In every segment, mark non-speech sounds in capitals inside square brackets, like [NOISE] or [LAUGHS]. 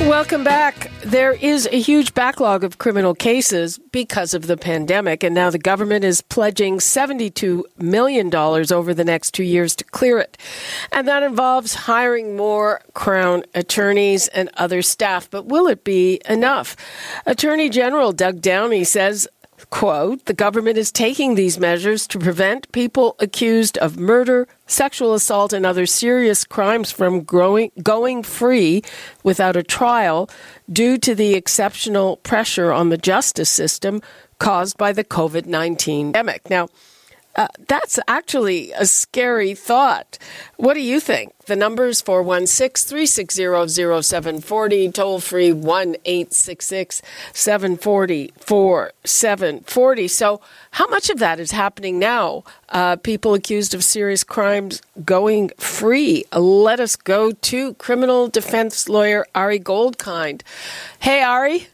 Welcome back. There is a huge backlog of criminal cases because of the pandemic, and now the government is pledging $72 million over the next two years to clear it. And that involves hiring more Crown attorneys and other staff. But will it be enough? Attorney General Doug Downey says quote, the government is taking these measures to prevent people accused of murder, sexual assault, and other serious crimes from growing, going free without a trial due to the exceptional pressure on the justice system caused by the COVID 19 pandemic. Now, uh, that's actually a scary thought. What do you think? The number is 416 360 0740, toll free 1 866 740 4740. So, how much of that is happening now? Uh, people accused of serious crimes going free. Let us go to criminal defense lawyer Ari Goldkind. Hey, Ari.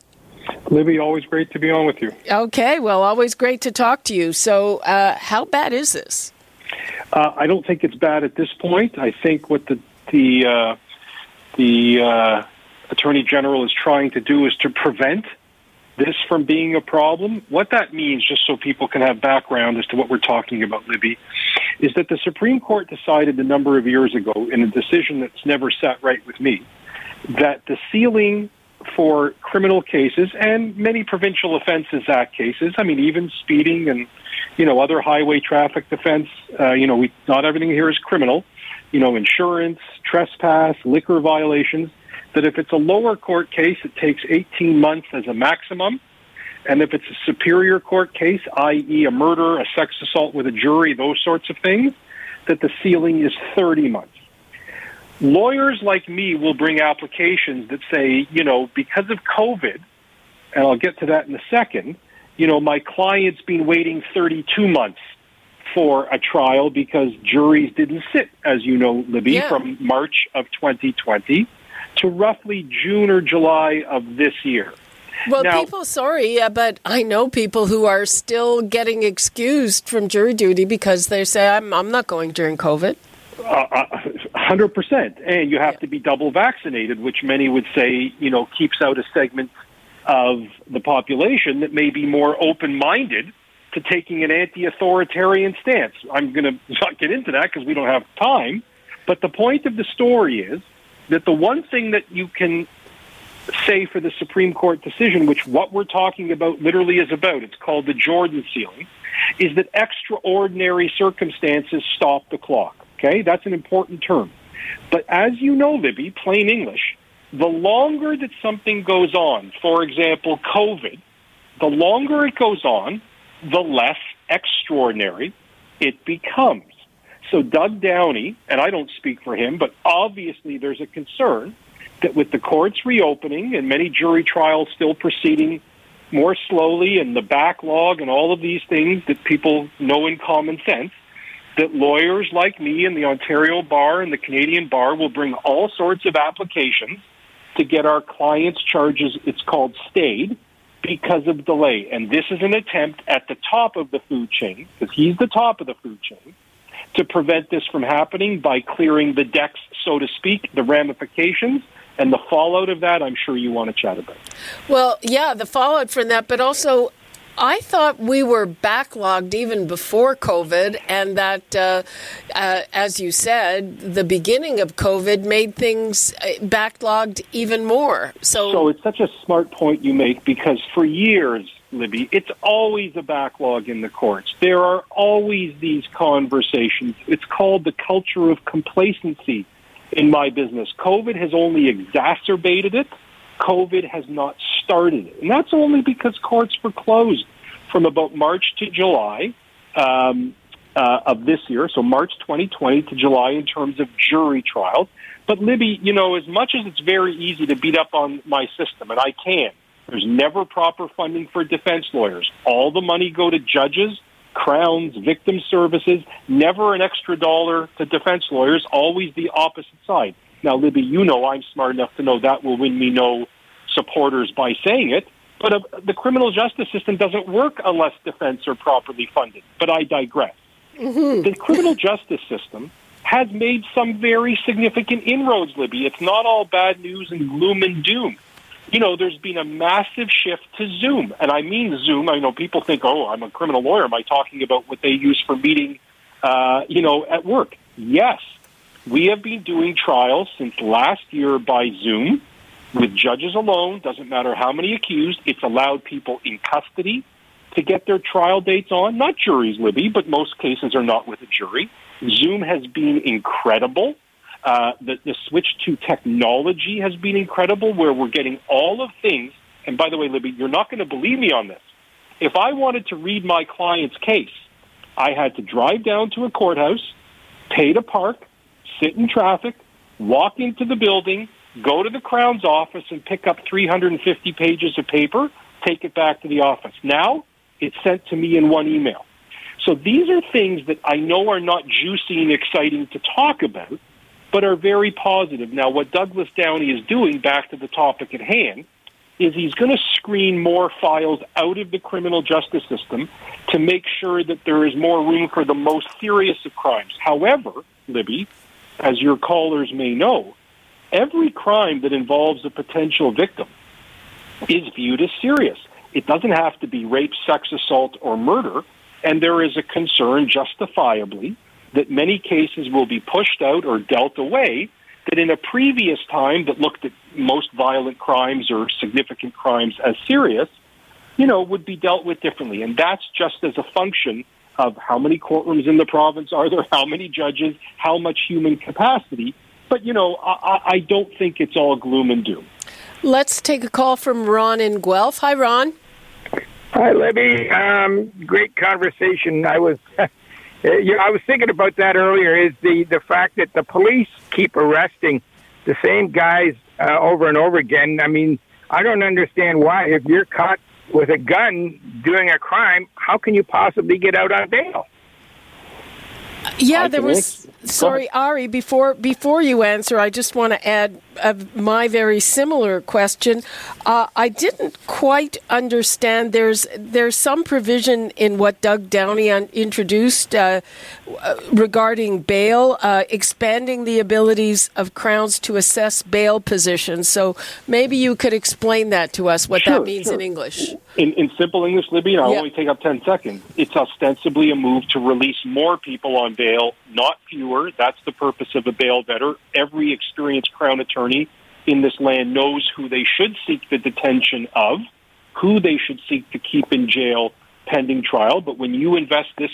Libby, always great to be on with you. Okay, well, always great to talk to you. So, uh, how bad is this? Uh, I don't think it's bad at this point. I think what the the uh, the uh, attorney general is trying to do is to prevent this from being a problem. What that means, just so people can have background as to what we're talking about, Libby, is that the Supreme Court decided a number of years ago in a decision that's never sat right with me that the ceiling for criminal cases and many provincial offenses act cases. I mean, even speeding and you know other highway traffic defense. Uh, you know, we not everything here is criminal. You know, insurance, trespass, liquor violations. That if it's a lower court case, it takes 18 months as a maximum. And if it's a superior court case, i.e., a murder, a sex assault with a jury, those sorts of things, that the ceiling is 30 months. Lawyers like me will bring applications that say, you know, because of COVID, and I'll get to that in a second, you know, my client's been waiting 32 months for a trial because juries didn't sit, as you know, Libby, yeah. from March of 2020 to roughly June or July of this year. Well, now, people, sorry, but I know people who are still getting excused from jury duty because they say, I'm, I'm not going during COVID. Uh, uh Hundred percent, and you have yeah. to be double vaccinated, which many would say, you know, keeps out a segment of the population that may be more open-minded to taking an anti-authoritarian stance. I'm going to not get into that because we don't have time. But the point of the story is that the one thing that you can say for the Supreme Court decision, which what we're talking about literally is about, it's called the Jordan ceiling, is that extraordinary circumstances stop the clock. Okay, that's an important term. But as you know, Libby, plain English, the longer that something goes on, for example, COVID, the longer it goes on, the less extraordinary it becomes. So Doug Downey, and I don't speak for him, but obviously there's a concern that with the courts reopening and many jury trials still proceeding more slowly and the backlog and all of these things that people know in common sense, that lawyers like me in the Ontario Bar and the Canadian Bar will bring all sorts of applications to get our clients' charges, it's called stayed, because of delay. And this is an attempt at the top of the food chain, because he's the top of the food chain, to prevent this from happening by clearing the decks, so to speak, the ramifications. And the fallout of that, I'm sure you want to chat about. Well, yeah, the fallout from that, but also I thought we were backlogged even before COVID, and that, uh, uh, as you said, the beginning of COVID made things uh, backlogged even more. So, so it's such a smart point you make because for years, Libby, it's always a backlog in the courts. There are always these conversations. It's called the culture of complacency in my business. COVID has only exacerbated it. COVID has not started. And that's only because courts were closed from about March to July um, uh, of this year, so March 2020 to July in terms of jury trials. But Libby, you know, as much as it's very easy to beat up on my system, and I can, There's never proper funding for defense lawyers. All the money go to judges, crowns, victim services, never an extra dollar to defense lawyers, always the opposite side. Now, Libby, you know I'm smart enough to know that will win me no supporters by saying it, but uh, the criminal justice system doesn't work unless defense are properly funded. But I digress. Mm-hmm. The criminal justice system has made some very significant inroads, Libby. It's not all bad news and gloom and doom. You know, there's been a massive shift to Zoom. And I mean Zoom. I know people think, oh, I'm a criminal lawyer. Am I talking about what they use for meeting, uh, you know, at work? Yes. We have been doing trials since last year by Zoom with judges alone. Doesn't matter how many accused. It's allowed people in custody to get their trial dates on. Not juries, Libby, but most cases are not with a jury. Zoom has been incredible. Uh, the, the switch to technology has been incredible, where we're getting all of things. And by the way, Libby, you're not going to believe me on this. If I wanted to read my client's case, I had to drive down to a courthouse, pay to park, sit in traffic, walk into the building, go to the Crown's office and pick up 350 pages of paper, take it back to the office. Now, it's sent to me in one email. So these are things that I know are not juicy and exciting to talk about, but are very positive. Now, what Douglas Downey is doing, back to the topic at hand, is he's going to screen more files out of the criminal justice system to make sure that there is more room for the most serious of crimes. However, Libby, as your callers may know, every crime that involves a potential victim is viewed as serious. It doesn't have to be rape, sex assault, or murder. And there is a concern, justifiably, that many cases will be pushed out or dealt away that in a previous time that looked at most violent crimes or significant crimes as serious, you know, would be dealt with differently. And that's just as a function of how many courtrooms in the province are there, how many judges, how much human capacity. But, you know, I, I don't think it's all gloom and doom. Let's take a call from Ron in Guelph. Hi, Ron. Hi, Libby. Um, great conversation. I was, [LAUGHS] uh, I was thinking about that earlier. Is the the fact that the police keep arresting the same guys uh, over and over again? I mean, I don't understand why. If you're caught with a gun doing a crime, how can you possibly get out on bail? Yeah, there was. Sorry, Ari. Before before you answer, I just want to add uh, my very similar question. Uh, I didn't quite understand. There's there's some provision in what Doug Downey introduced uh, uh, regarding bail, uh, expanding the abilities of crowns to assess bail positions. So maybe you could explain that to us, what sure, that means sure. in English. In, in simple English, Libby, and I'll yeah. only take up ten seconds. It's ostensibly a move to release more people on bail, not fewer. That's the purpose of a bail vetter. Every experienced Crown attorney in this land knows who they should seek the detention of, who they should seek to keep in jail pending trial. But when you invest this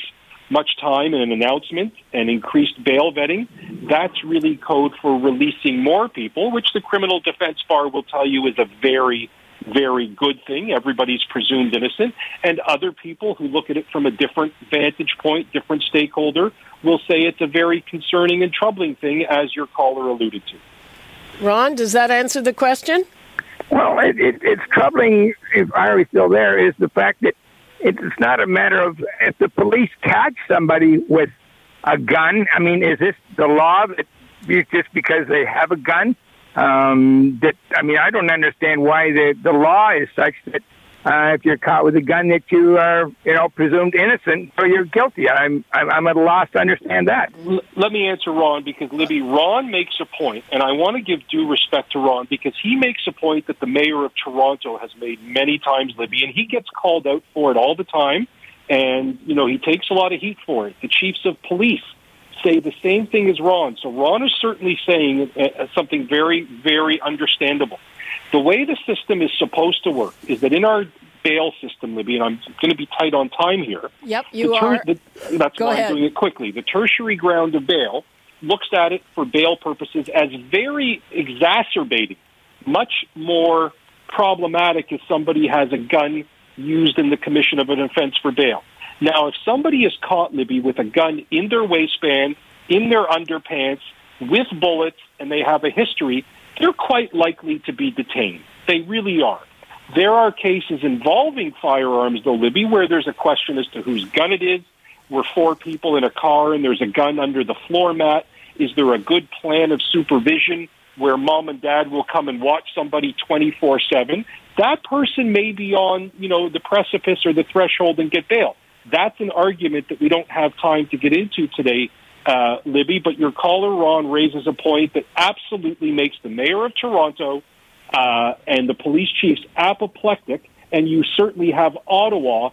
much time in an announcement and increased bail vetting, that's really code for releasing more people, which the criminal defense bar will tell you is a very very good thing. Everybody's presumed innocent. And other people who look at it from a different vantage point, different stakeholder, will say it's a very concerning and troubling thing, as your caller alluded to. Ron, does that answer the question? Well, it, it, it's troubling, if Ari's still there, is the fact that it's not a matter of if the police catch somebody with a gun. I mean, is this the law that just because they have a gun? Um, that I mean, I don't understand why the the law is such that uh, if you're caught with a gun, that you are you know presumed innocent or you're guilty. I'm I'm, I'm at a loss to understand that. L- let me answer Ron because Libby, Ron makes a point, and I want to give due respect to Ron because he makes a point that the mayor of Toronto has made many times, Libby, and he gets called out for it all the time. And you know he takes a lot of heat for it. The chiefs of police say the same thing as Ron. So Ron is certainly saying uh, something very, very understandable. The way the system is supposed to work is that in our bail system, Libby, and I'm going to be tight on time here. Yep, you ter- are. The, that's Go why ahead. I'm doing it quickly. The tertiary ground of bail looks at it for bail purposes as very exacerbating, much more problematic if somebody has a gun used in the commission of an offense for bail. Now, if somebody is caught, Libby, with a gun in their waistband, in their underpants, with bullets, and they have a history, they're quite likely to be detained. They really are. There are cases involving firearms, though, Libby, where there's a question as to whose gun it is. We're four people in a car and there's a gun under the floor mat. Is there a good plan of supervision where mom and dad will come and watch somebody 24 7? That person may be on, you know, the precipice or the threshold and get bail. That's an argument that we don't have time to get into today, uh, Libby. But your caller, Ron, raises a point that absolutely makes the mayor of Toronto uh, and the police chiefs apoplectic. And you certainly have Ottawa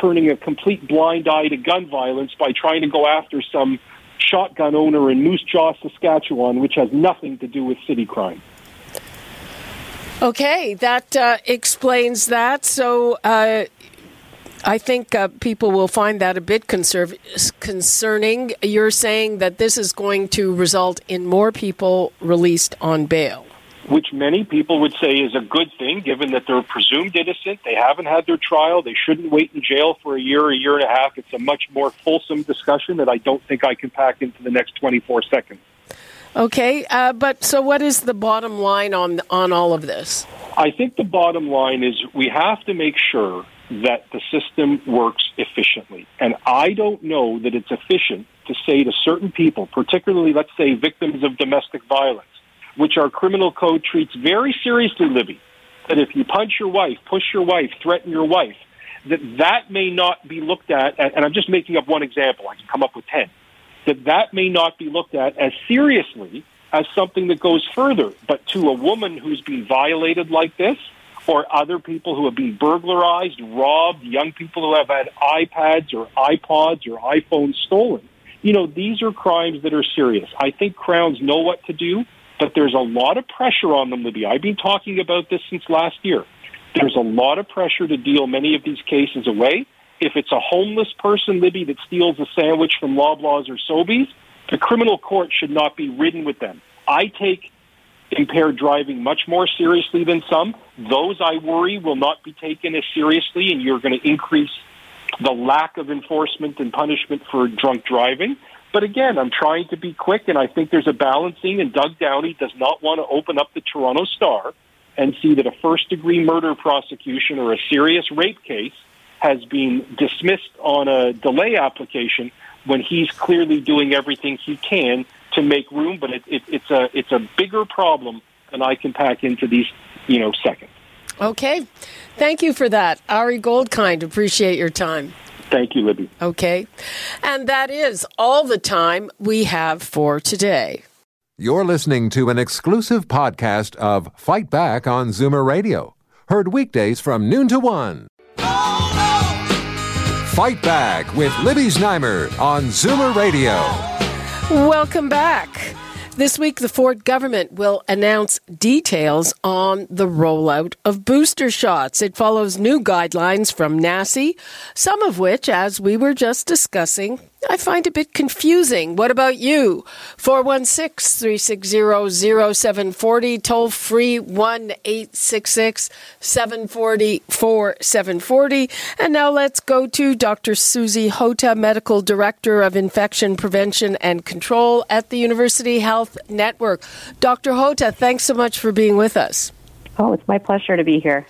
turning a complete blind eye to gun violence by trying to go after some shotgun owner in Moose Jaw, Saskatchewan, which has nothing to do with city crime. Okay, that uh, explains that. So uh, I think uh, people will find that a bit conserv- concerning. You're saying that this is going to result in more people released on bail. Which many people would say is a good thing, given that they're presumed innocent. They haven't had their trial. They shouldn't wait in jail for a year, a year and a half. It's a much more fulsome discussion that I don't think I can pack into the next 24 seconds. Okay, uh, but so what is the bottom line on on all of this? I think the bottom line is we have to make sure that the system works efficiently. And I don't know that it's efficient to say to certain people, particularly, let's say, victims of domestic violence, which our criminal code treats very seriously, Libby, that if you punch your wife, push your wife, threaten your wife, that that may not be looked at, and I'm just making up one example, I can come up with 10, that that may not be looked at as seriously as something that goes further. But to a woman who's been violated like this, or other people who have been burglarized, robbed, young people who have had iPads or iPods or iPhones stolen. You know, these are crimes that are serious. I think crowns know what to do, but there's a lot of pressure on them, Libby. I've been talking about this since last year. There's a lot of pressure to deal many of these cases away. If it's a homeless person, Libby, that steals a sandwich from Loblaws or Sobeys, the criminal court should not be ridden with them. I take impaired driving much more seriously than some. Those, I worry, will not be taken as seriously, and you're going to increase the lack of enforcement and punishment for drunk driving. But again, I'm trying to be quick, and I think there's a balancing, and Doug Downey does not want to open up the Toronto Star and see that a first degree murder prosecution or a serious rape case has been dismissed on a delay application when he's clearly doing everything he can to make room, but it, it, it's a it's a bigger problem than I can pack into these you know seconds. Okay, thank you for that, Ari Goldkind. Appreciate your time. Thank you, Libby. Okay, and that is all the time we have for today. You're listening to an exclusive podcast of Fight Back on Zoomer Radio, heard weekdays from noon to one. Fight Back with Libby Znaimer on Zoomer Radio. Welcome back. This week, the Ford government will announce details on the rollout of booster shots. It follows new guidelines from NACI, some of which, as we were just discussing, I find a bit confusing. What about you? 416 360 0740, toll free 1 866 740 4740. And now let's go to Dr. Susy Hota, Medical Director of Infection Prevention and Control at the University Health Network. Dr. Hota, thanks so much for being with us. Oh, it's my pleasure to be here.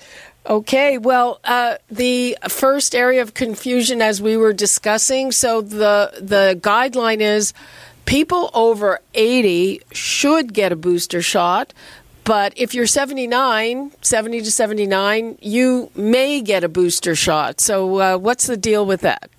Okay, well, uh, the first area of confusion, as we were discussing, so the the guideline is people over eighty should get a booster shot, but if you're 79, 70 to 79, you may get a booster shot. So, uh, what's the deal with that?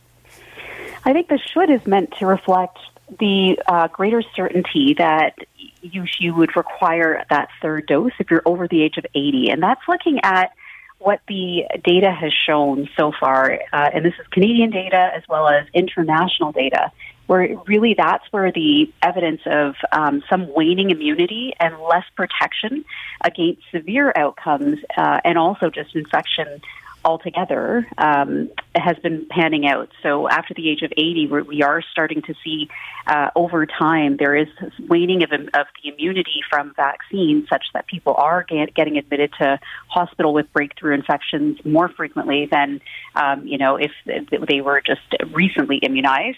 I think the should is meant to reflect the uh, greater certainty that you you would require that third dose if you're over the age of 80, and that's looking at what the data has shown so far, uh, and this is Canadian data as well as international data, where really that's where the evidence of um, some waning immunity and less protection against severe outcomes uh, and also just infection altogether um, has been panning out. So after the age of 80, we are starting to see uh, over time there is waning of, of the immunity from vaccines such that people are get, getting admitted to hospital with breakthrough infections more frequently than, um, you know, if they were just recently immunized.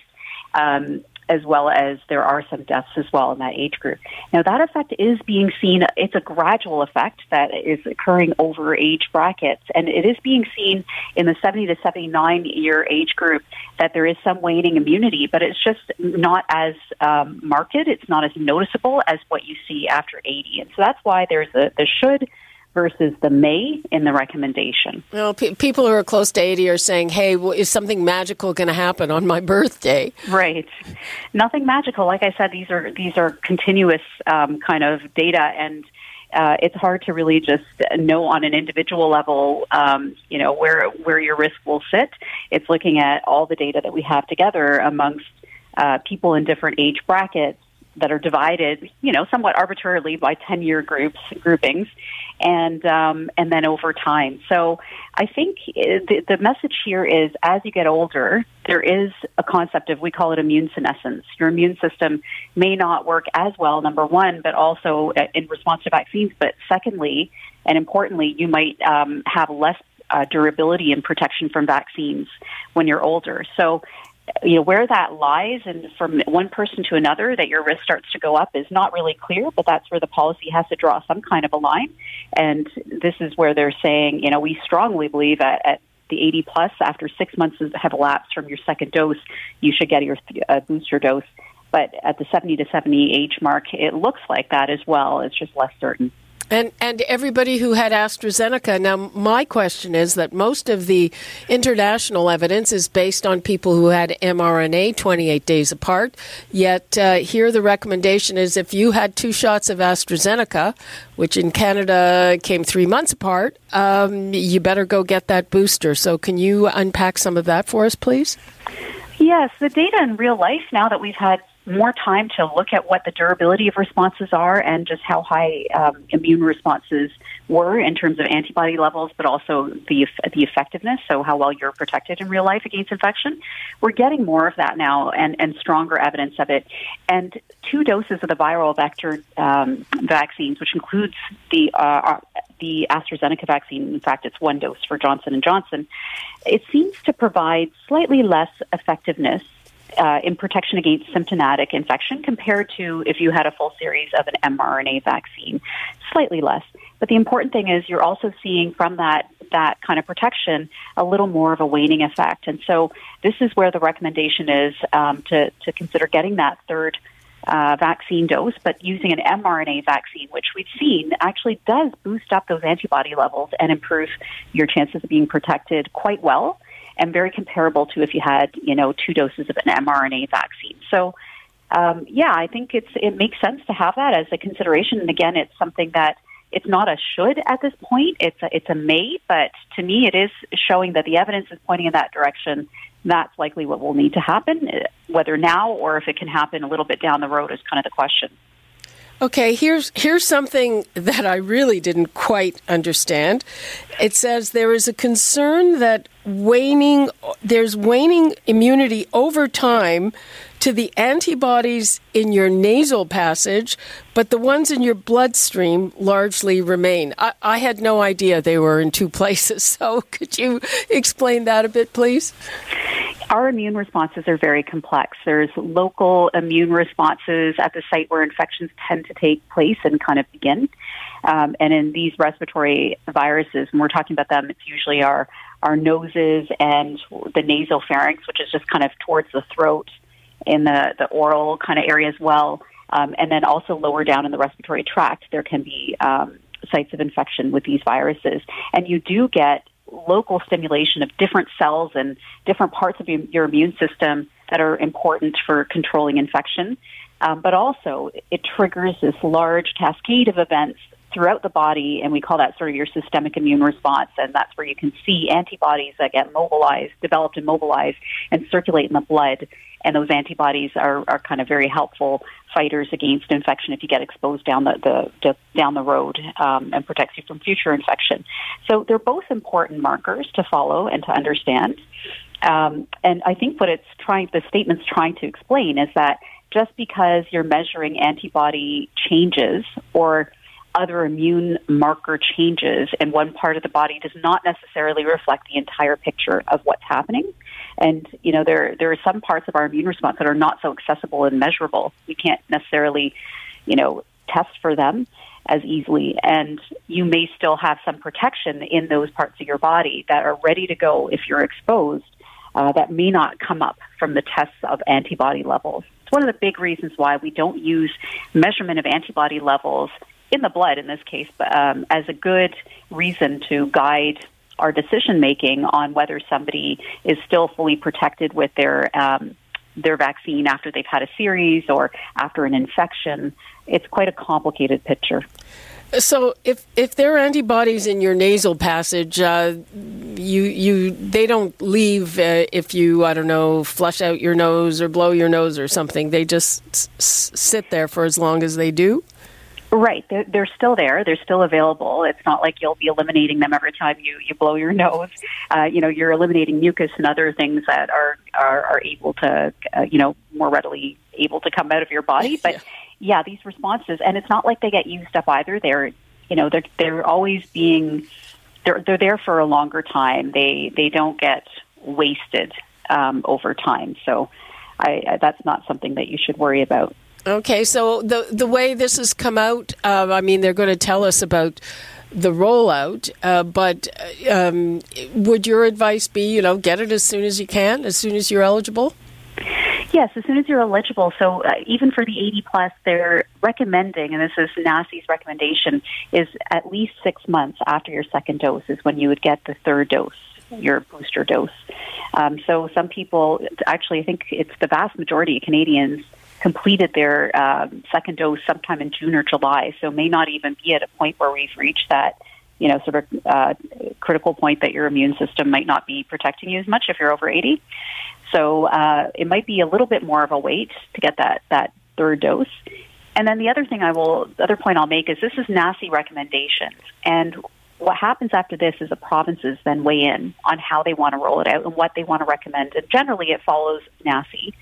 Um, as well as there are some deaths as well in that age group. Now, that effect is being seen, it's a gradual effect that is occurring over age brackets, and it is being seen in the 70 to 79 year age group that there is some waning immunity, but it's just not as um, marked, it's not as noticeable as what you see after 80. And so that's why there's a, the should versus the may in the recommendation. Well, pe- people who are close to 80 are saying, hey, well, is something magical going to happen on my [LAUGHS] birthday? Right. Nothing magical. Like I said, these are, these are continuous um, kind of data and uh, it's hard to really just know on an individual level, um, you know, where where your risk will sit. It's looking at all the data that we have together amongst uh, people in different age brackets that are divided, you know, somewhat arbitrarily by 10 year groups, groupings, and, um, and then over time. So I think the, the message here is as you get older, there is a concept of, we call it immune senescence. Your immune system may not work as well, number one, but also uh, in response to vaccines. But secondly, and importantly, you might um, have less uh, durability and protection from vaccines when you're older. So you know where that lies and from one person to another that your risk starts to go up is not really clear but that's where the policy has to draw some kind of a line. And this is where they're saying you know we strongly believe at, at the 80 plus after six months have elapsed from your second dose you should get your uh, booster dose. But at the 70 to 70 age mark it looks like that as well. It's just less certain and and everybody who had AstraZeneca. Now, my question is that most of the international evidence is based on people who had mRNA 28 days apart. Yet uh, here, the recommendation is if you had two shots of AstraZeneca, which in Canada came three months apart, um, you better go get that booster. So, can you unpack some of that for us, please? Yes, the data in real life now that we've had more time to look at what the durability of responses are and just how high um, immune responses were in terms of antibody levels, but also the the effectiveness. So how well you're protected in real life against infection. We're getting more of that now and and stronger evidence of it. And two doses of the viral vector um, vaccines, which includes the uh, the AstraZeneca vaccine. In fact, it's one dose for Johnson and Johnson. It seems to provide slightly less effectiveness uh, in protection against symptomatic infection compared to if you had a full series of an mRNA vaccine, slightly less. But the important thing is you're also seeing from that that kind of protection a little more of a waning effect. And so this is where the recommendation is um, to to consider getting that third. Uh, vaccine dose, but using an mRNA vaccine, which we've seen actually does boost up those antibody levels and improve your chances of being protected quite well and very comparable to if you had, you know, two doses of an mRNA vaccine. So, um, yeah, I think it's it makes sense to have that as a consideration. And again, it's something that it's not a should at this point. It's a, it's a may, but to me, it is showing that the evidence is pointing in that direction. That's likely what will need to happen. Whether now or if it can happen a little bit down the road is kind of the question. Okay, here's here's something that I really didn't quite understand. It says there is a concern that waning there's waning immunity over time to the antibodies in your nasal passage, but the ones in your bloodstream largely remain. I, I had no idea they were in two [LAUGHS] places. So could you explain that a bit, please? our immune responses are very complex. There's local immune responses at the site where infections tend to take place and kind of begin. Um, and in these respiratory viruses, when we're talking about them, it's usually our, our noses and the nasal pharynx, which is just kind of towards the throat in the, the oral kind of area as well. Um, and then also lower down in the respiratory tract, there can be um, sites of infection with these viruses. And you do get local stimulation of different cells and different parts of your immune system that are important for controlling infection. Um, but also, it triggers this large cascade of events throughout the body, and we call that sort of your systemic immune response. And that's where you can see antibodies that get mobilized, developed and mobilized, and circulate in the blood. And those antibodies are, are kind of very helpful fighters against infection if you get exposed down the, the, the down the road um, and protects you from future infection. So they're both important markers to follow and to understand. Um, and I think what it's trying, the statement's trying to explain is that just because you're measuring antibody changes or other immune marker changes in one part of the body does not necessarily reflect the entire picture of what's happening. And you know, there there are some parts of our immune response that are not so accessible and measurable. We can't necessarily, you know, test for them as easily, and you may still have some protection in those parts of your body that are ready to go if you're exposed. Uh, that may not come up from the tests of antibody levels. It's one of the big reasons why we don't use measurement of antibody levels in the blood in this case, um, as a good reason to guide our decision making on whether somebody is still fully protected with their um, their vaccine after they've had a series or after an infection. It's quite a complicated picture. So, if if there are antibodies in your nasal passage, uh, you you they don't leave uh, if you I don't know flush out your nose or blow your nose or something. They just s- sit there for as long as they do. Right, they're, they're still there. They're still available. It's not like you'll be eliminating them every time you you blow your nose. Uh, you know, you're eliminating mucus and other things that are are, are able to uh, you know more readily able to come out of your body. But yeah. yeah, these responses, and it's not like they get used up either. They're you know they're they're always being they're they're there for a longer time. They they don't get wasted um, over time. So I, I, that's not something that you should worry about. Okay, so the the way this has come out, uh, I mean, they're going to tell us about the rollout, uh, but um, would your advice be, you know, get it as soon as you can, as soon as you're eligible? Yes, as soon as you're eligible. So uh, even for the 80 plus, they're recommending, and this is NACI's recommendation, is at least six months after your second dose is when you would get the third dose, your booster dose. Um, so some people, actually, I think it's the vast majority of Canadians completed their um, second dose sometime in June or July, so may not even be at a point where we've reached that, you know, sort of uh, critical point that your immune system might not be protecting you as much if you're over 80. So uh, it might be a little bit more of a wait to get that that third dose. And then the other thing I will, the other point I'll make is this is NACI recommendations, and what happens after this is the provinces then weigh in on how they want to roll it out and what they want to recommend. And generally, it follows NACI,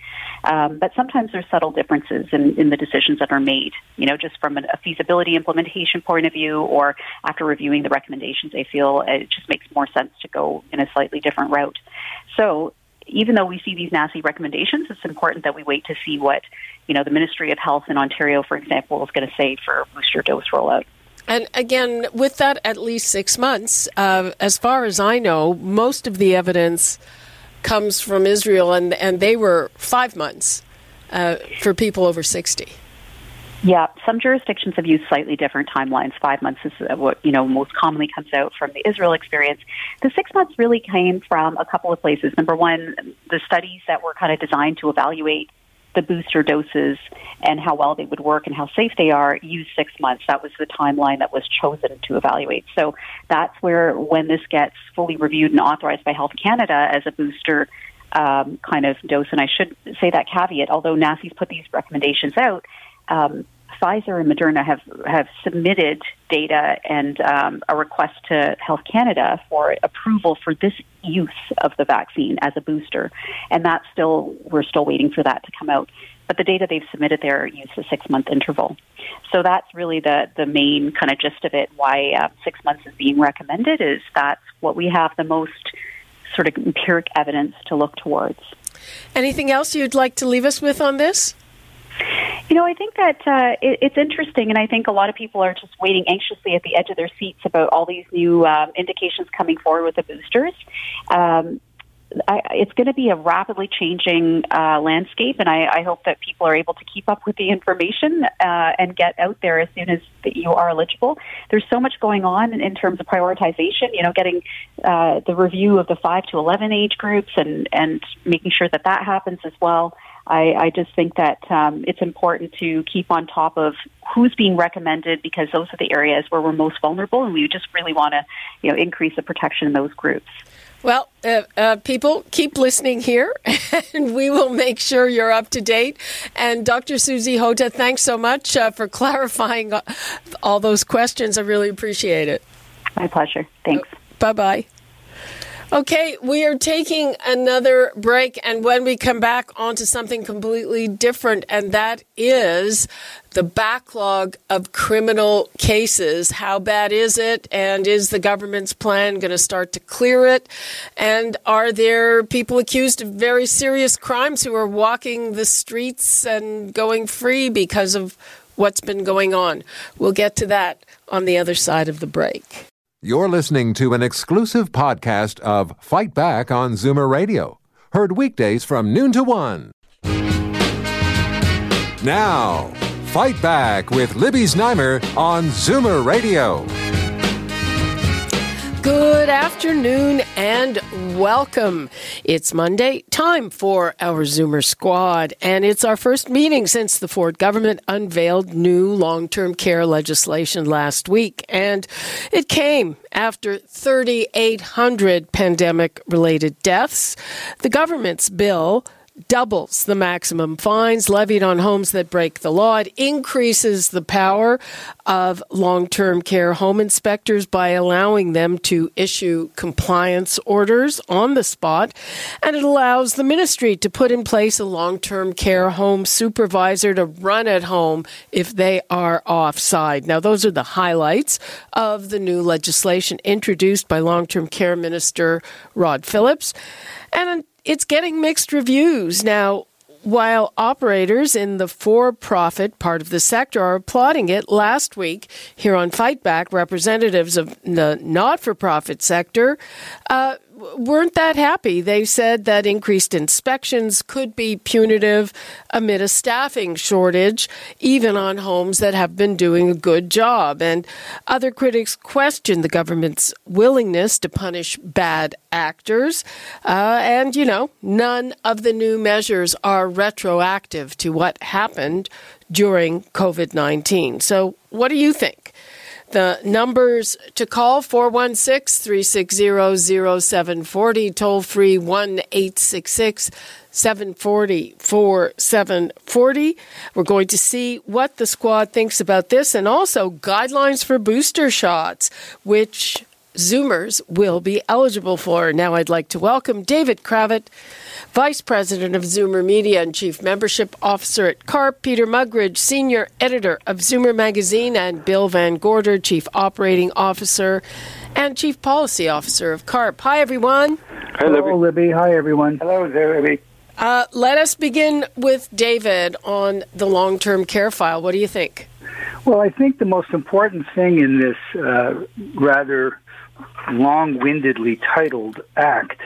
um, but sometimes there's subtle differences in, in, the decisions that are made. You know, just from a feasibility implementation point of view, or after reviewing the recommendations, they feel it just makes more sense to go in a slightly different route. So. Even though we see these NACI recommendations, it's important that we wait to see what, you know, the Ministry of Health in Ontario, for example, is going to say for booster dose rollout. And again, with that at least six months, uh, as far as I know, most of the evidence comes from Israel, and, and they were five months uh, for people over 60. Yeah, some jurisdictions have used slightly different timelines. Five months is what you know most commonly comes out from the Israel experience. The six months really came from a couple of places. Number one, the studies that were kind of designed to evaluate the booster doses and how well they would work and how safe they are use six months. That was the timeline that was chosen to evaluate. So that's where, when this gets fully reviewed and authorized by Health Canada as a booster um, kind of dose, and I should say that caveat, although NACI's put these recommendations out, um, Pfizer and Moderna have have submitted data and um, a request to Health Canada for approval for this use of the vaccine as a booster, and that's still we're still waiting for that to come out. But the data they've submitted there use a six month interval, so that's really the the main kind of gist of it. Why uh, six months is being recommended is that's what we have the most sort of empiric evidence to look towards. Anything else you'd like to leave us with on this? You know, I think that uh, it, it's interesting, and I think a lot of people are just waiting anxiously at the edge of their seats about all these new um, indications coming forward with the boosters. Um, I, it's going to be a rapidly changing uh, landscape, and I, I hope that people are able to keep up with the information uh, and get out there as soon as you are eligible. There's so much going on in, in terms of prioritization. You know, getting uh, the review of the five to eleven age groups and and making sure that that happens as well. I, I just think that um, it's important to keep on top of who's being recommended because those are the areas where we're most vulnerable, and we just really want to, you know, increase the protection in those groups. Well, uh, uh, people, keep listening here, [LAUGHS] and we will make sure you're up to date. And Dr. Susy Hota, thanks so much uh, for [LAUGHS] clarifying all those questions. I really appreciate it. My pleasure. Thanks. Bye bye. Okay, we are taking another break, and when we come back, onto something completely different, and that is the backlog of criminal cases. How bad is it? And is the government's plan going to start to clear it? And are there people accused of very serious crimes who are walking the streets and going free because of what's been going on? We'll get to that on the other side of the break. You're listening to an exclusive podcast of Fight Back on Zoomer Radio, heard weekdays from noon to one. Now, Fight Back with Libby Znaimer on Zoomer Radio. Good afternoon and welcome. It's Monday, time for our Zoomer Squad, and it's our first meeting since the Ford government unveiled new long term care legislation last week. And it came after 3,800 pandemic related deaths. The government's bill doubles the maximum fines levied on homes that break the law. It increases the power of long term care home inspectors by allowing them to issue compliance orders on the spot. And it allows the ministry to put in place a long term care home supervisor to run at home if they are offside. Now, those are the highlights of the new legislation introduced by long term care minister Rod Phillips. And it's getting mixed reviews. Now, while operators in the for profit part of the sector are applauding it, last week here on Fight Back, representatives of the not for profit sector uh, weren't that happy. They said that increased inspections could be punitive amid a staffing shortage, even on homes that have been doing a good job. And other critics questioned the government's willingness to punish bad actors. Uh, and, you know, none of the new measures are retroactive to what happened during COVID 19. So, what do you think? The numbers to call 416 360 0740, toll free 1 866 740 4740. We're going to see what the squad thinks about this and also guidelines for booster shots, which Zoomers will be eligible for. Now I'd like to welcome David Cravit Vice President of Zoomer Media and Chief Membership Officer at CARP, Peter Muggeridge, Senior Editor of Zoomer Magazine, and Bill VanGorder, Chief Operating Officer and Chief Policy Officer of CARP. Hi, everyone. Hi, Libby. Hello, Libby. Hi, everyone. Hello there, Libby. Uh, let us begin with David on the long term care file. What do you think? Well, I think the most important thing in this uh, rather long windedly titled act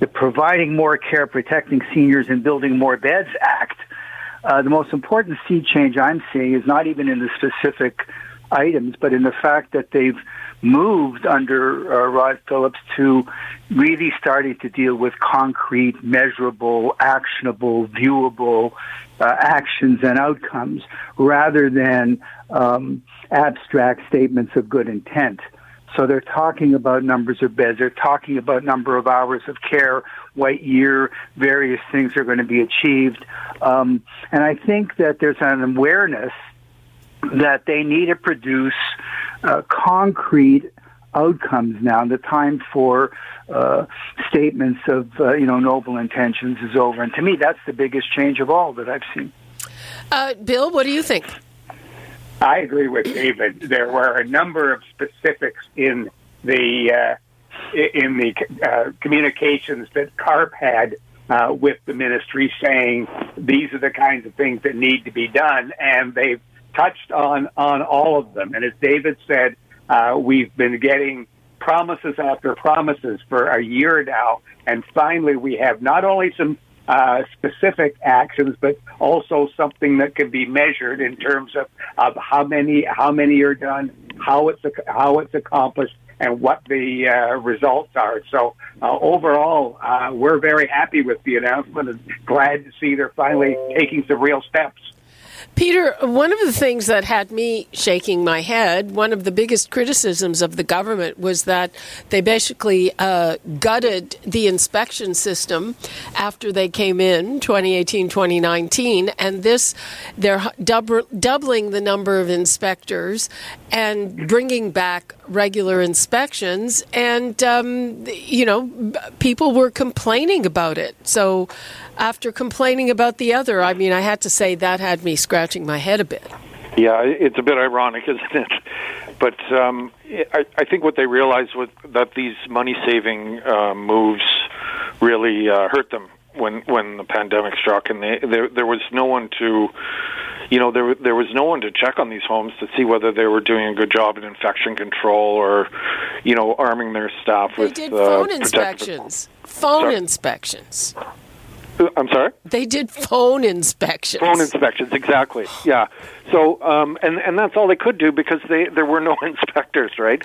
the Providing More Care, Protecting Seniors, and Building More Beds Act, uh, the most important sea change I'm seeing is not even in the specific items, but in the fact that they've moved under uh, Rod Phillips to really starting to deal with concrete, measurable, actionable, viewable uh, actions and outcomes rather than um, abstract statements of good intent. So they're talking about numbers of beds. They're talking about number of hours of care, what year various things are going to be achieved. Um, and I think that there's an awareness that they need to produce uh, concrete outcomes now. The time for uh, statements of uh, you know noble intentions is over, and to me, that's the biggest change of all that I've seen. Uh, Bill, what do you think? I agree with David. There were a number of specifics in the uh, in the uh, communications that CARP had uh, with the ministry, saying these are the kinds of things that need to be done, and they've touched on on all of them. And as David said, uh, we've been getting promises after promises for a year now, and finally we have not only some uh, specific actions, but also something that can be measured in terms of, of how many how many are done, how it's how it's accomplished, and what the uh, results are. So uh, overall, uh, we're very happy with the announcement and glad to see they're finally taking some real steps. Peter, one of the things that had me shaking my head, one of the biggest criticisms of the government was that they basically uh, gutted the inspection system after they came in 2018 2019. And this, they're doubling the number of inspectors and bringing back regular inspections, and um, you know, people were complaining about it. So, after complaining about the other, I mean, I had to say that had me scratching my head a bit. Yeah, it's a bit ironic, [LAUGHS] isn't it? But um, I, I think what they realized was that these money-saving uh, moves really uh, hurt them when when the pandemic struck, and they, there there was no one to, you know, there there was no one to check on these homes to see whether they were doing a good job in infection control or, you know, arming their staff they with. did uh, phone protective- inspections. Phone Sorry? inspections. I'm sorry. They did phone inspections. Phone inspections, exactly. Yeah. So, um, and and that's all they could do because they there were no [LAUGHS] inspectors, right?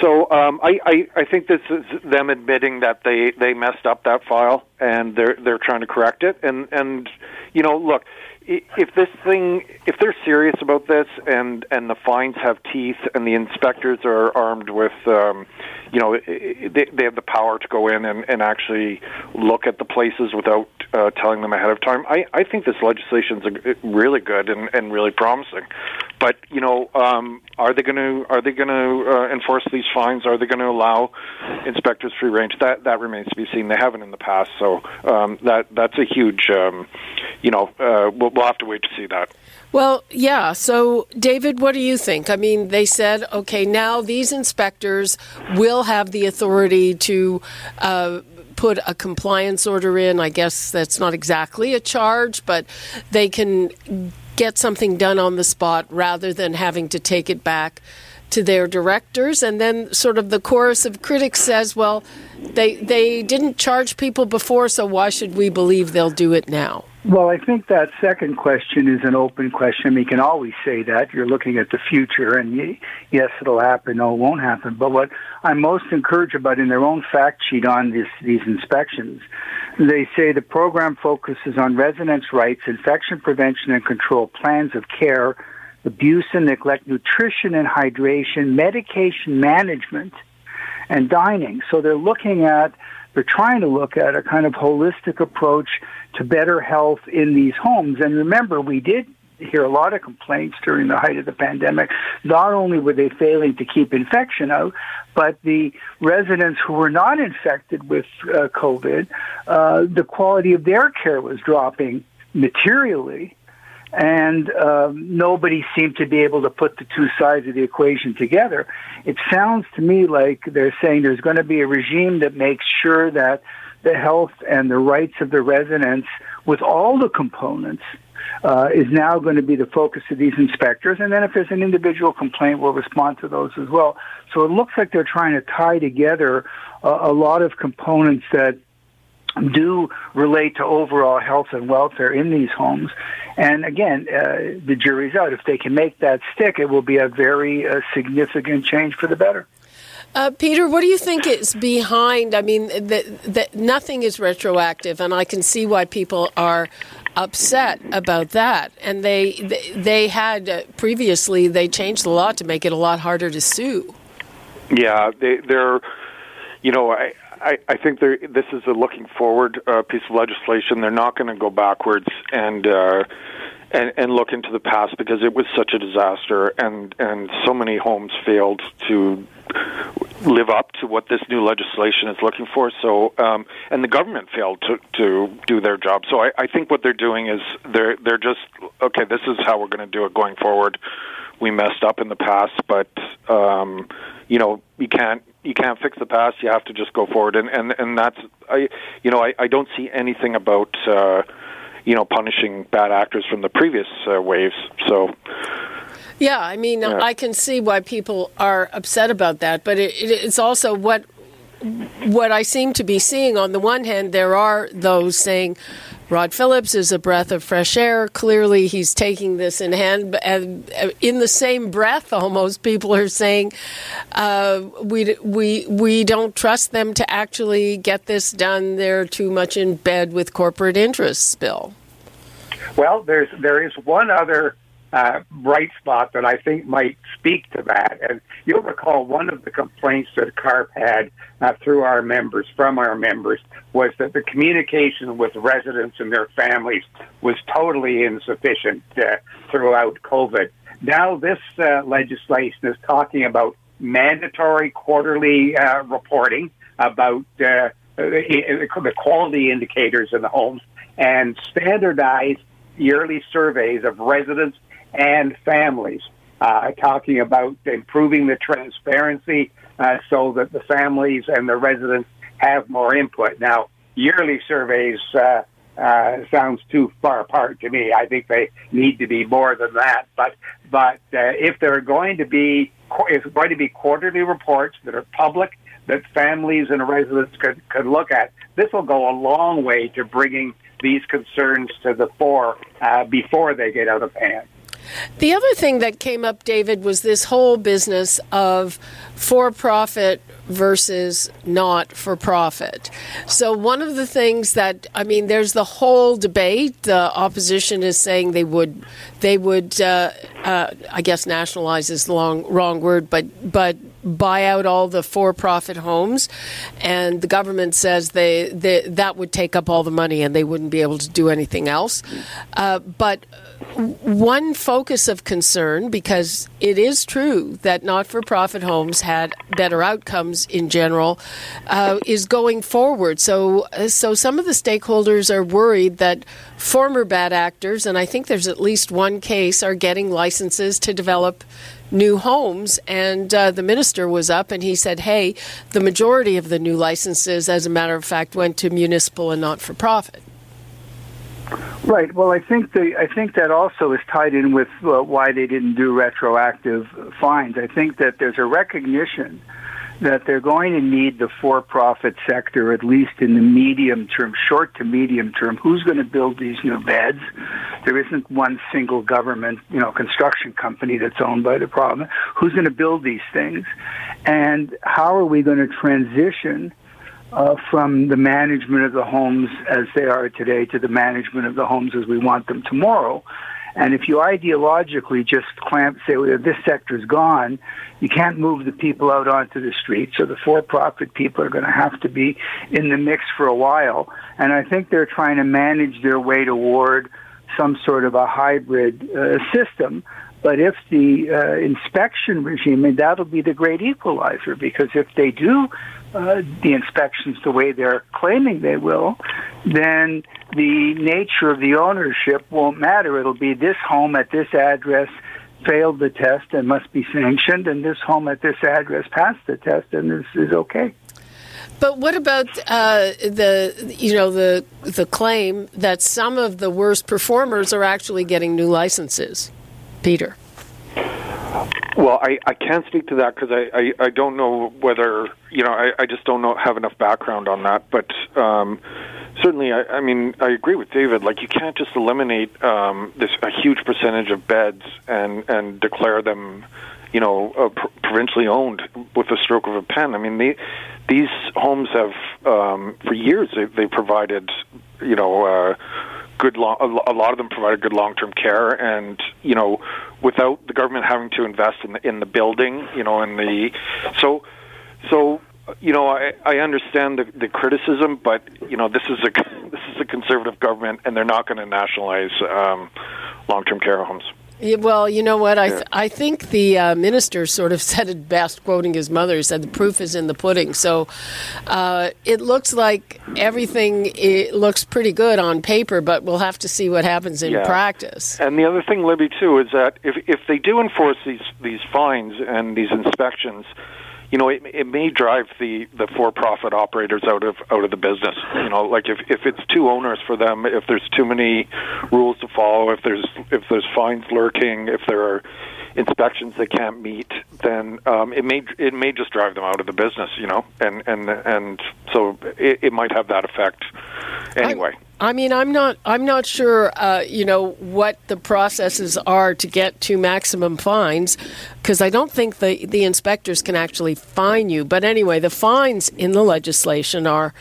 So, um, I, I I think this is them admitting that they they messed up that file and they're they're trying to correct it. And and you know, look, if this thing if they're serious about this and and the fines have teeth and the inspectors are armed with um, you know they they have the power to go in and, and actually look at the places without uh, telling them ahead of time. I, I think this legislation is really good and, and really promising. But you know, um, are they going to are they going to uh, enforce these fines? Are they going to allow inspectors free range? That that remains to be seen. They haven't in the past, so um, that that's a huge. Um, you know, uh, we'll, we'll have to wait to see that. Well, yeah. So, David, what do you think? I mean, they said, okay, now these inspectors will have the authority to uh, put a compliance order in. I guess that's not exactly a charge, but they can get something done on the spot rather than having to take it back to their directors. And then, sort of, the chorus of critics says, well, they, they didn't charge people before, so why should we believe they'll do it now? Well, I think that second question is an open question. We can always say that. You're looking at the future, and yes, it'll happen, no, it won't happen. But what I'm most encouraged about in their own fact sheet on this, these inspections, they say the program focuses on residents' rights, infection prevention and control, plans of care, abuse and neglect, nutrition and hydration, medication management, and dining. So they're looking at, they're trying to look at a kind of holistic approach to better health in these homes. And remember, we did hear a lot of complaints during the height of the pandemic. Not only were they failing to keep infection out, but the residents who were not infected with uh, COVID, uh, the quality of their care was dropping materially and um, nobody seemed to be able to put the two sides of the equation together. It sounds to me like they're saying there's going to be a regime that makes sure that the health and the rights of the residents, with all the components, uh, is now going to be the focus of these inspectors. And then if there's an individual complaint, we'll respond to those as well. So it looks like they're trying to tie together a, a lot of components that do relate to overall health and welfare in these homes. And again, uh, the jury's out. If they can make that stick, it will be a very uh, significant change for the better. Uh, Peter, what do you think is behind? I mean, that that nothing is retroactive, and I can see why people are upset about that. And they they, they had uh, previously they changed the law to make it a lot harder to sue. Yeah, they, they're, you know, I, I, I think this is a looking forward uh, piece of legislation. They're not going to go backwards and, uh, and and look into the past because it was such a disaster, and and so many homes failed to live up to what this new legislation is looking for. So, um, and the government failed to to do their job. So, I, I think what they're doing is they're they're just okay. This is how we're going to do it going forward. We messed up in the past, but um, you know you can't you can't fix the past. You have to just go forward, and and and that's I you know I, I don't see anything about. Uh, you know, punishing bad actors from the previous uh, waves. So, Yeah, I mean, Yeah. I can see why people are upset about that, but it, it, it's also what what I seem to be seeing. On the one hand, there are those saying Rod Phillips is a breath of fresh air. Clearly, he's taking this in hand, and uh, in the same breath, almost people are saying uh, we we we don't trust them to actually get this done. They're too much in bed with corporate interests. Bill. Well, there's there is one other uh, bright spot that I think might speak to that, and you'll recall one of the complaints that CARP had uh, through our members, from our members, was that the communication with residents and their families was totally insufficient uh, throughout COVID. Now, this uh, legislation is talking about mandatory quarterly uh, reporting about uh, the quality indicators in the homes and standardized yearly surveys of residents and families, uh, talking about improving the transparency uh, so that the families and the residents have more input. Now, yearly surveys uh, uh, sounds too far apart to me. I think they need to be more than that. But but uh, if there are going to be if going to be quarterly reports that are public that families and residents could could look at, this will go a long way to bringing these concerns to the fore uh, before they get out of hand. The other thing that came up, David, was this whole business of for profit versus not for profit. So, one of the things that, I mean, there's the whole debate. The opposition is saying they would, they would, uh, uh, I guess, nationalize is the long, wrong word, but, but buy out all the for-profit homes, and the government says they, they, that would take up all the money and they wouldn't be able to do anything else. Uh, but one focus of concern, because it is true that not-for-profit homes had better outcomes in general, uh, is going forward. So, so some of the stakeholders are worried that former bad actors, and I think there's at least one case, are getting licenses to develop new homes. And uh, the minister was up and he said, hey, the majority of the new licenses, as a matter of fact, went to municipal and not for profit. Right. Well, I think the I think that also is tied in with uh, why they didn't do retroactive fines. I think that there's a recognition that they're going to need the for-profit sector at least in the medium term, short to medium term. Who's going to build these new beds? There isn't one single government, you know, construction company that's owned by the province. Who's going to build these things? And how are we going to transition uh, from the management of the homes as they are today to the management of the homes as we want them tomorrow? And if you ideologically just clamp, say, well, this sector's gone, you can't move the people out onto the street. So the for-profit people are going to have to be in the mix for a while. And I think they're trying to manage their way toward some sort of a hybrid uh, system. But if the uh, inspection regime, and that'll be the great equalizer, because if they do uh, the inspections the way they're claiming they will, then the nature of the ownership won't matter. It'll be this home at this address failed the test and must be sanctioned, and this home at this address passed the test and this is okay. But what about uh, the you know the the claim that some of the worst performers are actually getting new licenses, Peter? Well, I, I can't speak to that because I, I, I don't know whether you know I, I just don't know have enough background on that. But um, certainly, I, I mean I agree with David. Like you can't just eliminate um, this a huge percentage of beds and and declare them, you know, uh, pr- provincially owned with a stroke of a pen. I mean, they, these homes have um, for years they, they provided, you know. Uh, good long, a lot of them provided good long-term care and you know without the government having to invest in the in the building you know in the so so you know I I understand the the criticism but you know this is a [LAUGHS] this is a conservative government and they're not going to nationalize um long-term care homes well, you know what? I th- I think the uh, minister sort of [LAUGHS] said it best, quoting his mother, said the proof is in the pudding. So uh, it looks like everything it looks pretty good on paper, but we'll have to see what happens in yeah. practice. And the other thing, Libby, too, is that if if they do enforce these these fines and these inspections you know, it, it may drive the, the for-profit operators out of out of the business. You know, like if, if it's too onerous for them, if there's too many rules to follow, if there's if there's fines lurking, if there are inspections they can't meet, then um, it may it may just drive them out of the business. You know, and and and so it, it might have that effect anyway. I- I mean, I'm not. I'm not sure. Uh, you know what the processes are to get to maximum fines, because I don't think the the inspectors can actually fine you. But anyway, the fines in the legislation are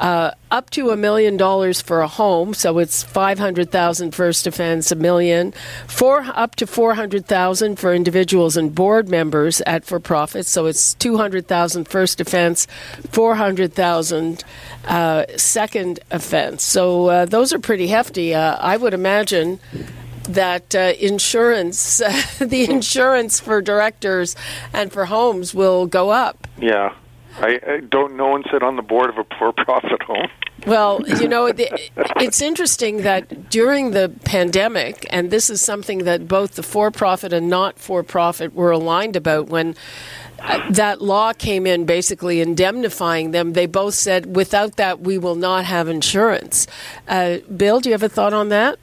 uh, up to a million dollars for a home, so it's five hundred thousand first offense, a million, four up to four hundred thousand for individuals and board members at for profit, so it's two hundred thousand first offense, four hundred thousand uh, second offense. So uh, those are pretty hefty. Uh, I would imagine that uh, insurance, [LAUGHS] the insurance for directors and for homes will go up. Yeah. I, I don't. No one sit on the board of a for-profit home. Well, [LAUGHS] you know, it's interesting that during the pandemic, and this is something that both the for-profit and not-for-profit were aligned about when uh, that law came in, basically indemnifying them. They both said, without that, we will not have insurance. Uh, Bill, do you have a thought on that?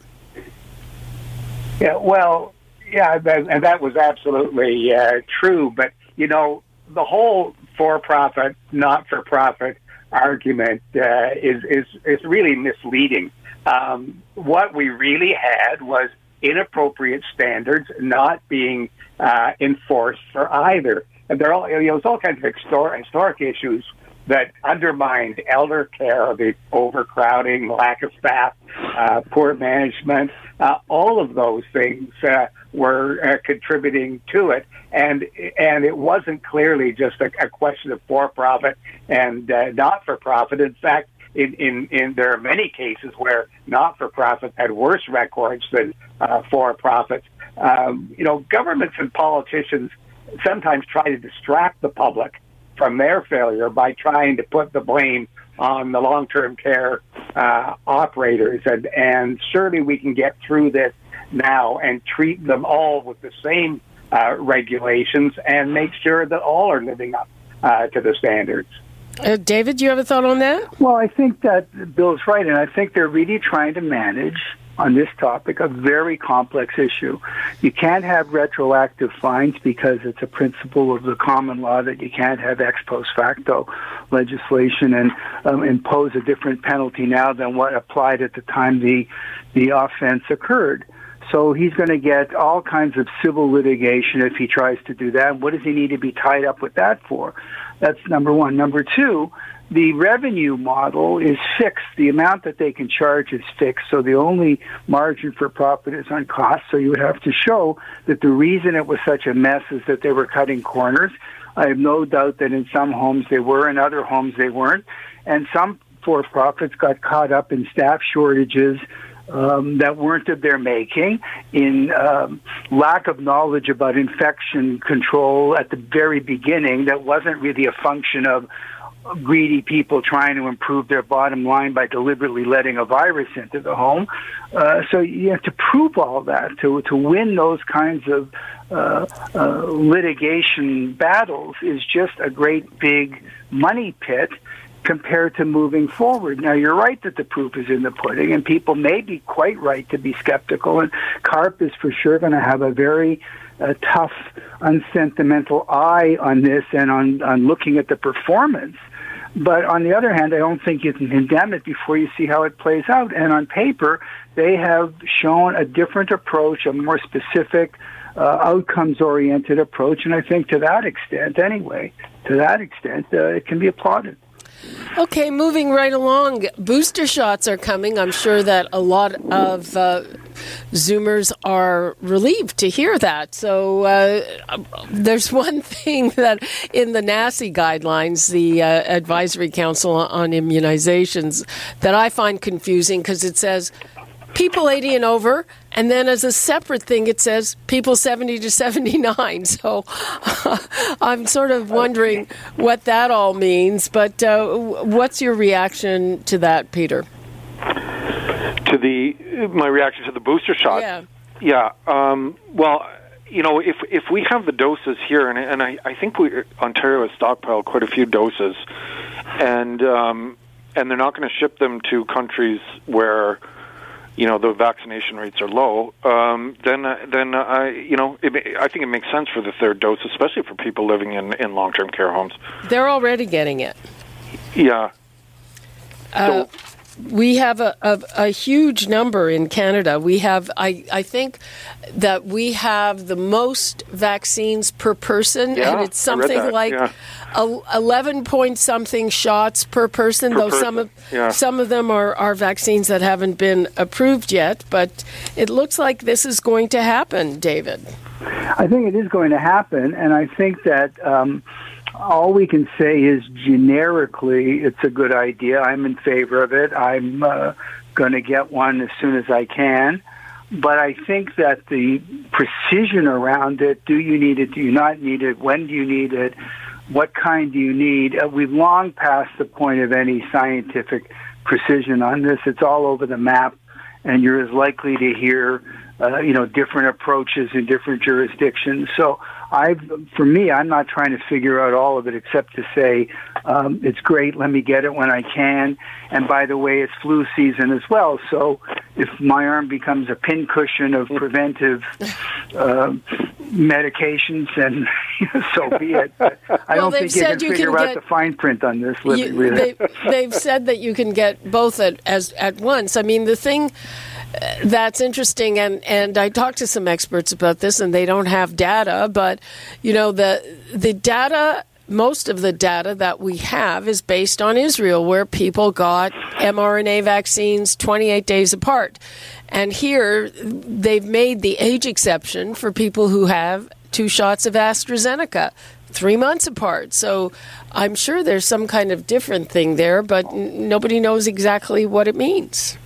Yeah, well, yeah, and that was absolutely uh, true. But you know, the whole for-profit, not-for-profit argument uh, is is is really misleading. Um, what we really had was inappropriate standards not being uh, enforced for either. And there are you know, there's all kinds of historic issues that undermined elder care, the overcrowding, lack of staff, uh, poor management, uh, all of those things uh, were uh, contributing to it, and and it wasn't clearly just a, a question of for-profit and uh, not-for-profit. In fact, in, in, in there are many cases where not-for-profit had worse records than uh, for-profit. Um, you know, governments and politicians sometimes try to distract the public from their failure by trying to put the blame on the long-term care uh, operators, and and surely we can get through this now and treat them all with the same uh, regulations and make sure that all are living up uh, to the standards. Uh, David, do you have a thought on that? Well, I think that Bill's right, and I think they're really trying to manage on this topic, a very complex issue. You can't have retroactive fines because it's a principle of the common law that you can't have ex post facto legislation and um, impose a different penalty now than what applied at the time the the offense occurred. So he's going to get all kinds of civil litigation if he tries to do that. What does he need to be tied up with that for? That's number one. Number two, the revenue model is fixed. The amount that they can charge is fixed. So the only margin for profit is on cost. So you would have to show that the reason it was such a mess is that they were cutting corners. I have no doubt that in some homes they were, in other homes they weren't. And some for profits got caught up in staff shortages, um, that weren't of their making, in um, lack of knowledge about infection control at the very beginning that wasn't really a function of greedy people trying to improve their bottom line by deliberately letting a virus into the home. Uh, so you have to prove all that to to win those kinds of uh, uh, litigation battles is just a great big money pit compared to moving forward. Now you're right that the proof is in the pudding, and people may be quite right to be skeptical. And CARP is for sure going to have a very uh, tough, unsentimental eye on this and on on looking at the performance but on the other hand, I don't think you can condemn it before you see how it plays out. And on paper, they have shown a different approach, a more specific, uh, outcomes oriented approach. And I think to that extent, anyway, to that extent, uh, it can be applauded. Okay, moving right along. Booster shots are coming. I'm sure that a lot of uh, Zoomers are relieved to hear that. So uh, there's one [LAUGHS] thing that in the NACI guidelines, the uh, Advisory Council on Immunizations, that I find confusing because it says people 80 and over, and then as a separate thing, it says people 70 to 79. [LAUGHS] So [LAUGHS] I'm sort of wondering what that all means. But uh, what's your reaction to that, Peter? To the my reaction to the booster shot. Yeah. Yeah. Um, well, you know, if if we have the doses here, and, and I, I think we Ontario has stockpiled quite a few doses, and um, and they're not going to ship them to countries where you know the vaccination rates are low, um, then uh, then uh, I you know it, I think it makes sense for the third dose, especially for people living in in long term care homes. They're already getting it. Yeah. Uh, so, we have a, a, a, huge number in Canada. We have, I, I think, that we have the most vaccines per person, yeah, and it's something like yeah. eleven point something shots per person. Per though person. some of yeah. some of them are, are vaccines that haven't been approved yet, but it looks like this is going to happen, David. I think it is going to happen, and I think that. Um, all we can say is generically it's a good idea. I'm in favor of it. I'm uh, going to get one as soon as I can. but I think that the precision around it, do you need it, do you not need it, when do you need it, what kind do you need, uh, we've long passed the point of any scientific precision on this. It's all over the map, and you're as likely to hear, uh, you know, different approaches in different jurisdictions. So I, for me, I'm not trying to figure out all of it except to say um, it's great. Let me get it when I can. And by the way, it's flu season as well. So if my arm becomes a pincushion of preventive uh, medications, then [LAUGHS] so be it. But I well, don't think you can you figure can out get, the fine print on this. You, really. they, have said that you can get both at as at once. I mean, the thing that's interesting and and I talked to some experts about this and they don't have data but you know the the data most of the data that we have is based on Israel where people got mRNA vaccines 28 days apart and here they've made the age exception for people who have two shots of AstraZeneca three months apart. So I'm sure there's some kind of different thing there, but n- nobody knows exactly what it means.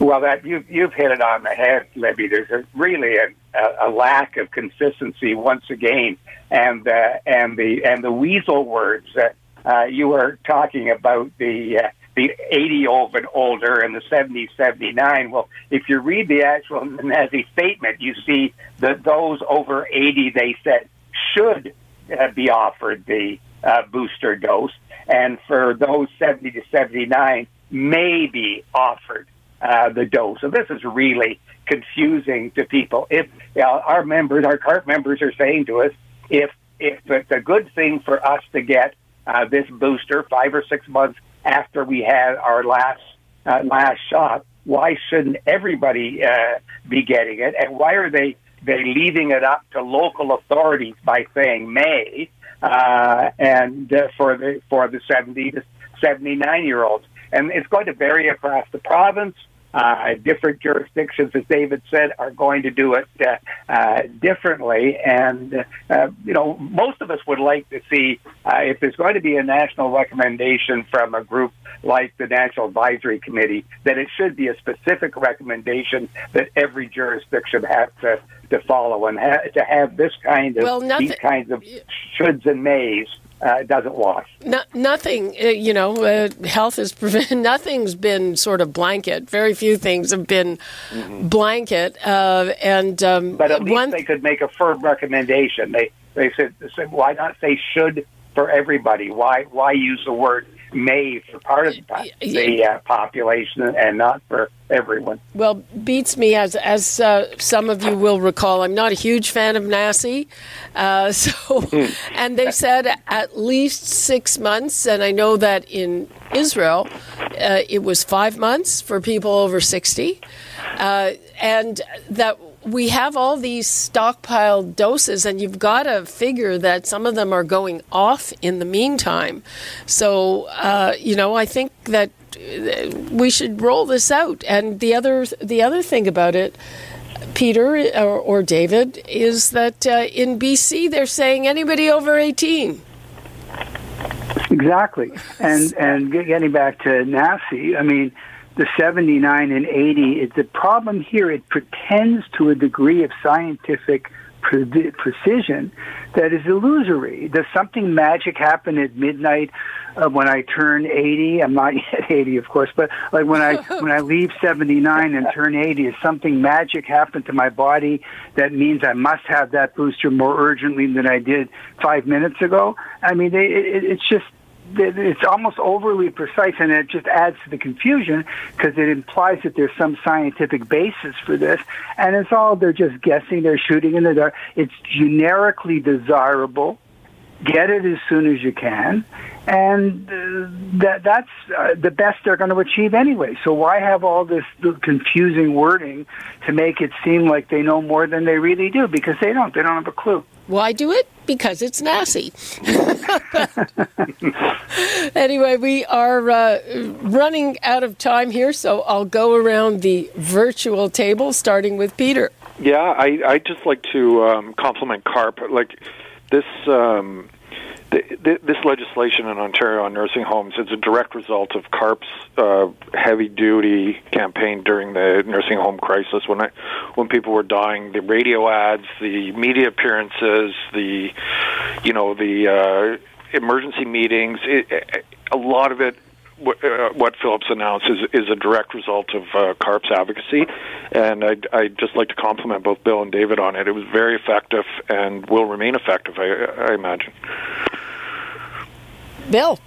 Well, that you've you've hit it on the head, Libby. There's a, really a, a, lack of consistency once again, and uh, and the and the weasel words that uh, you were talking about the uh, the 80 old and older and the 70 79. Well, if you read the actual NACI statement, you see that those over 80 they said should uh, be offered the uh, booster dose, and for those 70 to 79 may be offered uh, the dose. So this is really confusing to people. If our members, our CARP members, are saying to us, if if it's a good thing for us to get uh, this booster five or six months after we had our last uh, last shot, why shouldn't everybody uh, be getting it? And why are they they leaving it up to local authorities by saying may uh, and uh, for the for the seventy to seventy nine year olds? And it's going to vary across the province. Uh, different jurisdictions, as David said, are going to do it uh, uh, differently. And, uh, you know, most of us would like to see uh, if there's going to be a national recommendation from a group like the National Advisory Committee, that it should be a specific recommendation that every jurisdiction has to, to follow and ha- to have this kind of well, nothing, these kinds of shoulds and mays uh, doesn't wash. No, nothing, uh, you know, uh, health is prevent. [LAUGHS] Nothing's been sort of blanket. Very few things have been mm-hmm. blanket. Uh, and um, but at least one... they could make a firm recommendation. They they said, they said, why not say should for everybody? Why why use the word may for part of the uh, population and not for everyone. Well, beats me as as uh, some of you will recall. I'm not a huge fan of NACI, uh, [LAUGHS] so hmm. and they said at least six months, and I know that in Israel uh, it was five months for people over sixty, uh, and that we have all these stockpiled doses, and you've got to figure that some of them are going off in the meantime. So, uh, you know, I think that uh, we should roll this out. And the other the other thing about it. Peter or, or David is that uh, in BC they're saying anybody over 18. Exactly, and and getting back to NACI, I mean, the 79 and 80, it, the problem here, it pretends to a degree of scientific pre- precision that is illusory. Does something magic happen at midnight uh, when I turn 80? I'm not [LAUGHS] yet 80, of course, but like when I [LAUGHS] when I leave 79 and turn 80, is something magic happen to my body that means I must have that booster more urgently than I did five minutes ago? I mean, they, it, it's just it's almost overly precise and it just adds to the confusion because it implies that there's some scientific basis for this and it's all they're just guessing they're shooting in the dark. It's generically desirable. Get it as soon as you can and uh, that that's uh, the best they're going to achieve anyway. So why have all this confusing wording to make it seem like they know more than they really do? Because they don't. They don't have a clue. Why do it because it's nasty. anyway, we are uh, running out of time here, so I'll go around the virtual table, starting with Peter. Yeah, I I just like to um, compliment CARP. Like this. Um, this legislation in Ontario on nursing homes is a direct result of CARP's uh, heavy-duty campaign during the nursing home crisis. When I, when people were dying, the radio ads, the media appearances, the, you know, the uh, emergency meetings. It, a lot of it what, uh, what Phillips announced is, is a direct result of uh, CARP's advocacy, and I'd, I'd just like to compliment both Bill and David on it. It was very effective and will remain effective, I, I imagine. Bill.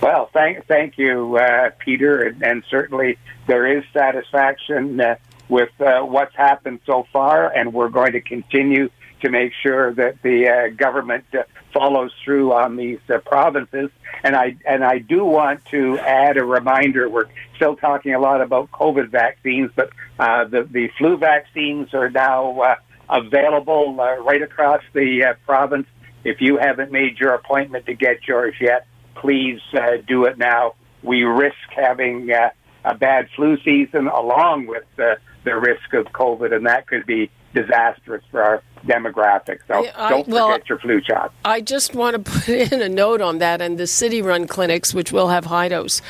Well, thank thank you, uh, Peter, and, and, certainly there is satisfaction uh, with uh, what's happened so far, and we're going to continue to make sure that the uh, government uh, follows through on these uh, provinces. And I and I do want to add a reminder. We're still talking a lot about COVID vaccines, but the the flu vaccines are now available right across the province if you haven't made your appointment to get yours yet, please uh, do it now. We risk having uh, a bad flu season along with the, the risk of COVID, and that could be disastrous for our demographic. So I, don't well, forget your flu shot. I just want to [LAUGHS] put in a note on that. And the city run clinics, which will have high dose,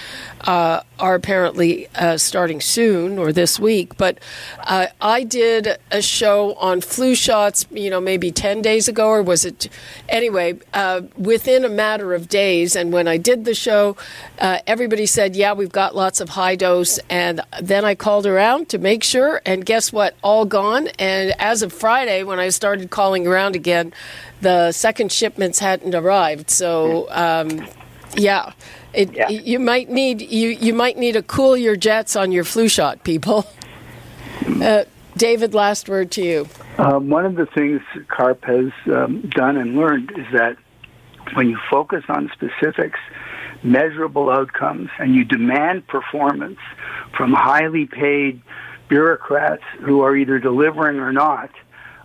uh, are apparently uh, starting soon or this week. But uh, I did a show on flu shots, you know, maybe 10 days ago, or was it? Anyway, uh, within a matter of days. And when I did the show, uh, everybody said, yeah, we've got lots of high dose. And then I called around to make sure. And guess what? All gone. And as of Friday, when I started calling around again, the second shipments hadn't arrived. So, um, yeah. It, yeah. you might need you, you might need to cool your jets on your flu shot, people. [LAUGHS] Uh, David, last word to you. Um, one of the things CARP has um, done and learned is that when you focus on specifics, measurable outcomes, and you demand performance from highly paid bureaucrats who are either delivering or not,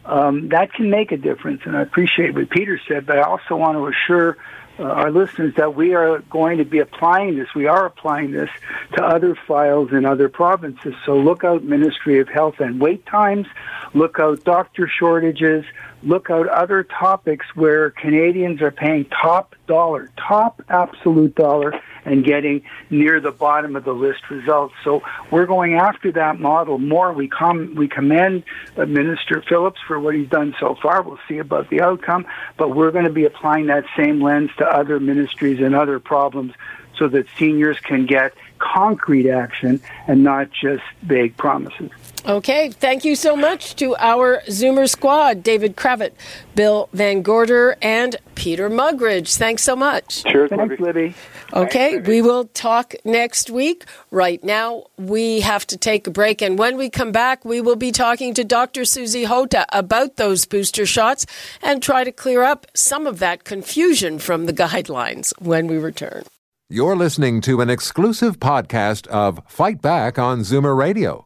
um, that can make a difference. And I appreciate what Peter said, but I also want to assure uh, our listeners that we are going to be applying this. We are applying this to other files in other provinces. So look out Ministry of Health and wait times. Look out doctor shortages. Look out other topics where Canadians are paying top dollar, top absolute dollar and getting near the bottom of the list results. So we're going after that model more. We com- we commend uh, Minister Phillips for what he's done so far. We'll see about the outcome, but we're going to be applying that same lens to other ministries and other problems so that seniors can get concrete action and not just vague promises. Okay, thank you so much to our Zoomer squad, David Cravit, Bill VanGorder, and Peter Muggeridge. Thanks so much. Cheers, Thanks, Libby. Okay, we will talk next week. Right now, we have to take a break, and when we come back, we will be talking to Dr. Susy Hota about those booster shots and try to clear up some of that confusion from the guidelines when we return. You're listening to an exclusive podcast of Fight Back on Zoomer Radio